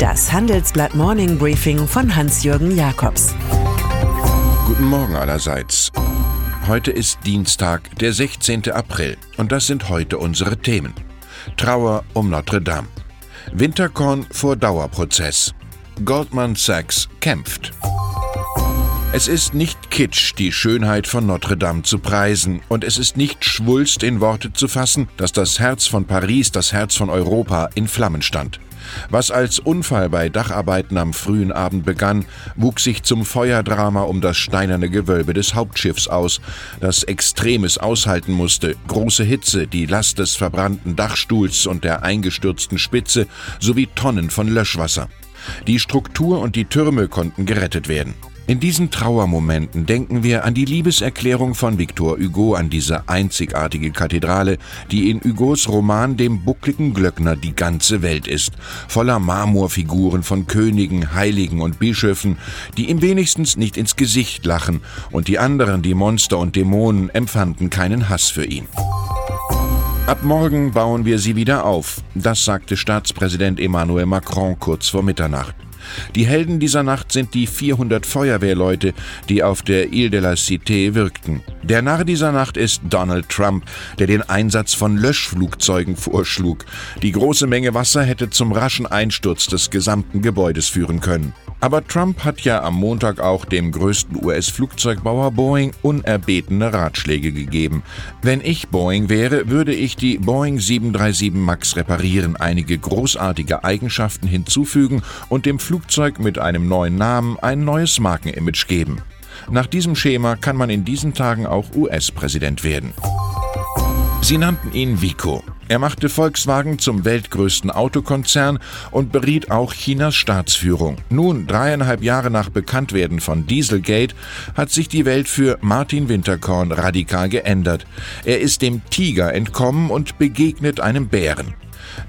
Das Handelsblatt Morning Briefing von Hans-Jürgen Jakobs. Guten Morgen allerseits. Heute ist Dienstag, der 16. April, und das sind heute unsere Themen. Trauer um Notre Dame. Winterkorn vor Dauerprozess. Goldman Sachs kämpft. Es ist nicht Kitsch, die Schönheit von Notre Dame zu preisen, und es ist nicht Schwulst in Worte zu fassen, dass das Herz von Paris, das Herz von Europa in Flammen stand. Was als Unfall bei Dacharbeiten am frühen Abend begann, wuchs sich zum Feuerdrama um das steinerne Gewölbe des Hauptschiffs aus, das Extremes aushalten musste, große Hitze, die Last des verbrannten Dachstuhls und der eingestürzten Spitze sowie Tonnen von Löschwasser. Die Struktur und die Türme konnten gerettet werden. In diesen Trauermomenten denken wir an die Liebeserklärung von Victor Hugo an diese einzigartige Kathedrale, die in Hugos Roman Dem buckligen Glöckner die ganze Welt ist, voller Marmorfiguren von Königen, Heiligen und Bischöfen, die ihm wenigstens nicht ins Gesicht lachen, und die anderen, die Monster und Dämonen, empfanden keinen Hass für ihn. Ab morgen bauen wir sie wieder auf, das sagte Staatspräsident Emmanuel Macron kurz vor Mitternacht. Die Helden dieser Nacht sind die 400 Feuerwehrleute, die auf der Ile de la Cité wirkten. Der Narr dieser Nacht ist Donald Trump, der den Einsatz von Löschflugzeugen vorschlug. Die große Menge Wasser hätte zum raschen Einsturz des gesamten Gebäudes führen können. Aber Trump hat ja am Montag auch dem größten US-Flugzeugbauer Boeing unerbetene Ratschläge gegeben. Wenn ich Boeing wäre, würde ich die Boeing 737 MAX reparieren, einige großartige Eigenschaften hinzufügen und dem Flugzeug mit einem neuen Namen ein neues Markenimage geben. Nach diesem Schema kann man in diesen Tagen auch US-Präsident werden. Sie nannten ihn Vico. Er machte Volkswagen zum weltgrößten Autokonzern und beriet auch Chinas Staatsführung. Nun, dreieinhalb Jahre nach Bekanntwerden von Dieselgate, hat sich die Welt für Martin Winterkorn radikal geändert. Er ist dem Tiger entkommen und begegnet einem Bären.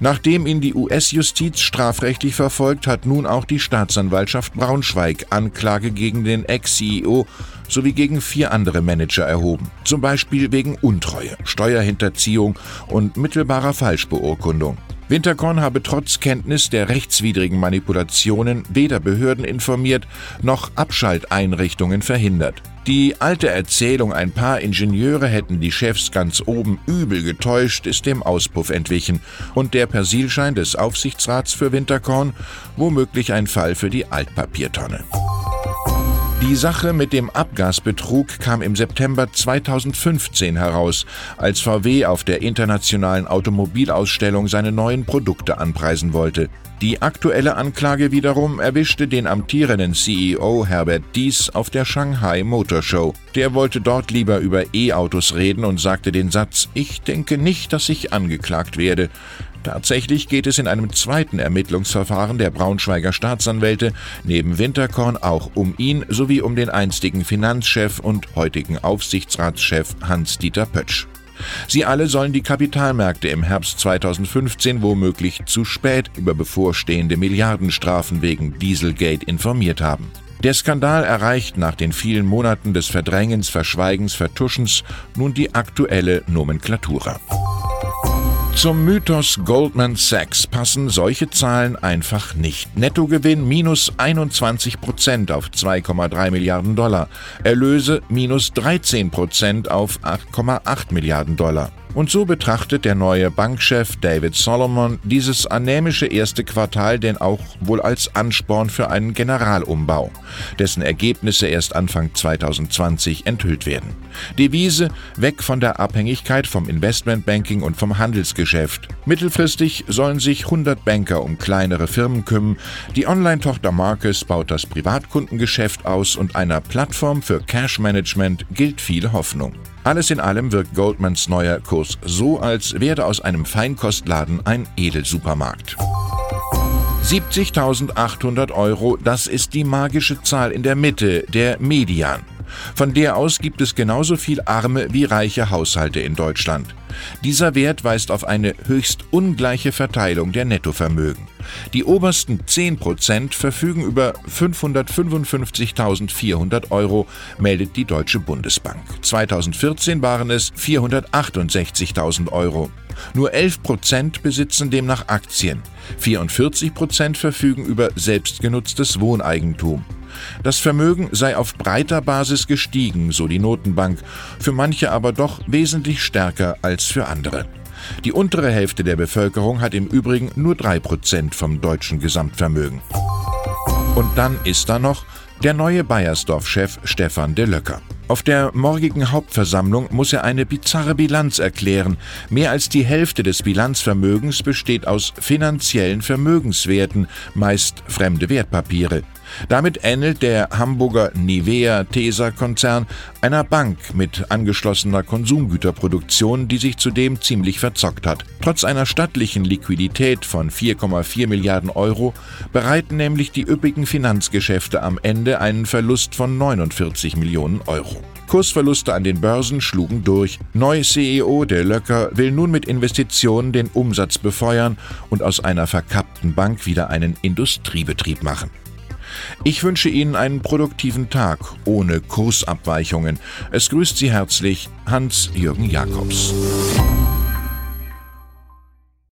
Nachdem ihn die US-Justiz strafrechtlich verfolgt, hat nun auch die Staatsanwaltschaft Braunschweig Anklage gegen den Ex-CEO sowie gegen vier andere Manager erhoben, zum Beispiel wegen Untreue, Steuerhinterziehung und mittelbarer Falschbeurkundung. Winterkorn habe trotz Kenntnis der rechtswidrigen Manipulationen weder Behörden informiert noch Abschalteinrichtungen verhindert. Die alte Erzählung, ein paar Ingenieure hätten die Chefs ganz oben übel getäuscht, ist dem Auspuff entwichen und der Persilschein des Aufsichtsrats für Winterkorn womöglich ein Fall für die Altpapiertonne. Die Sache mit dem Abgasbetrug kam im September 2015 heraus, als VW auf der internationalen Automobilausstellung seine neuen Produkte anpreisen wollte. Die aktuelle Anklage wiederum erwischte den amtierenden CEO Herbert Dies auf der Shanghai Motor Show. Der wollte dort lieber über E-Autos reden und sagte den Satz, ich denke nicht, dass ich angeklagt werde. Tatsächlich geht es in einem zweiten Ermittlungsverfahren der Braunschweiger Staatsanwälte neben Winterkorn auch um ihn sowie um den einstigen Finanzchef und heutigen Aufsichtsratschef Hans-Dieter Pötsch. Sie alle sollen die Kapitalmärkte im Herbst 2015 womöglich zu spät über bevorstehende Milliardenstrafen wegen Dieselgate informiert haben. Der Skandal erreicht nach den vielen Monaten des Verdrängens, Verschweigens, Vertuschens nun die aktuelle Nomenklatura. Zum Mythos Goldman Sachs passen solche Zahlen einfach nicht. Nettogewinn minus 21 Prozent auf 2,3 Milliarden Dollar. Erlöse minus 13 Prozent auf 8,8 Milliarden Dollar. Und so betrachtet der neue Bankchef David Solomon dieses anämische erste Quartal denn auch wohl als Ansporn für einen Generalumbau, dessen Ergebnisse erst Anfang 2020 enthüllt werden. Devise weg von der Abhängigkeit vom Investmentbanking und vom Handelsgeschäft. Mittelfristig sollen sich 100 Banker um kleinere Firmen kümmern. Die Online-Tochter Marcus baut das Privatkundengeschäft aus und einer Plattform für Cash Management gilt viel Hoffnung. Alles in allem wirkt Goldmans neuer Kurs so, als werde aus einem Feinkostladen ein Edelsupermarkt. 70.800 Euro, das ist die magische Zahl in der Mitte, der Median. Von der aus gibt es genauso viel arme wie reiche Haushalte in Deutschland. Dieser Wert weist auf eine höchst ungleiche Verteilung der Nettovermögen. Die obersten 10 Prozent verfügen über 555.400 Euro, meldet die Deutsche Bundesbank. 2014 waren es 468.000 Euro. Nur 11 Prozent besitzen demnach Aktien. 44 Prozent verfügen über selbstgenutztes Wohneigentum. Das Vermögen sei auf breiter Basis gestiegen, so die Notenbank, für manche aber doch wesentlich stärker als für andere. Die untere Hälfte der Bevölkerung hat im Übrigen nur 3% vom deutschen Gesamtvermögen. Und dann ist da noch der neue Bayersdorf-Chef Stefan de Löcker. Auf der morgigen Hauptversammlung muss er eine bizarre Bilanz erklären. Mehr als die Hälfte des Bilanzvermögens besteht aus finanziellen Vermögenswerten, meist fremde Wertpapiere. Damit ähnelt der Hamburger Nivea Tesa Konzern einer Bank mit angeschlossener Konsumgüterproduktion, die sich zudem ziemlich verzockt hat. Trotz einer stattlichen Liquidität von 4,4 Milliarden Euro bereiten nämlich die üppigen Finanzgeschäfte am Ende einen Verlust von 49 Millionen Euro. Kursverluste an den Börsen schlugen durch. Neu CEO der Löcker will nun mit Investitionen den Umsatz befeuern und aus einer verkappten Bank wieder einen Industriebetrieb machen. Ich wünsche Ihnen einen produktiven Tag ohne Kursabweichungen. Es grüßt Sie herzlich Hans-Jürgen Jakobs.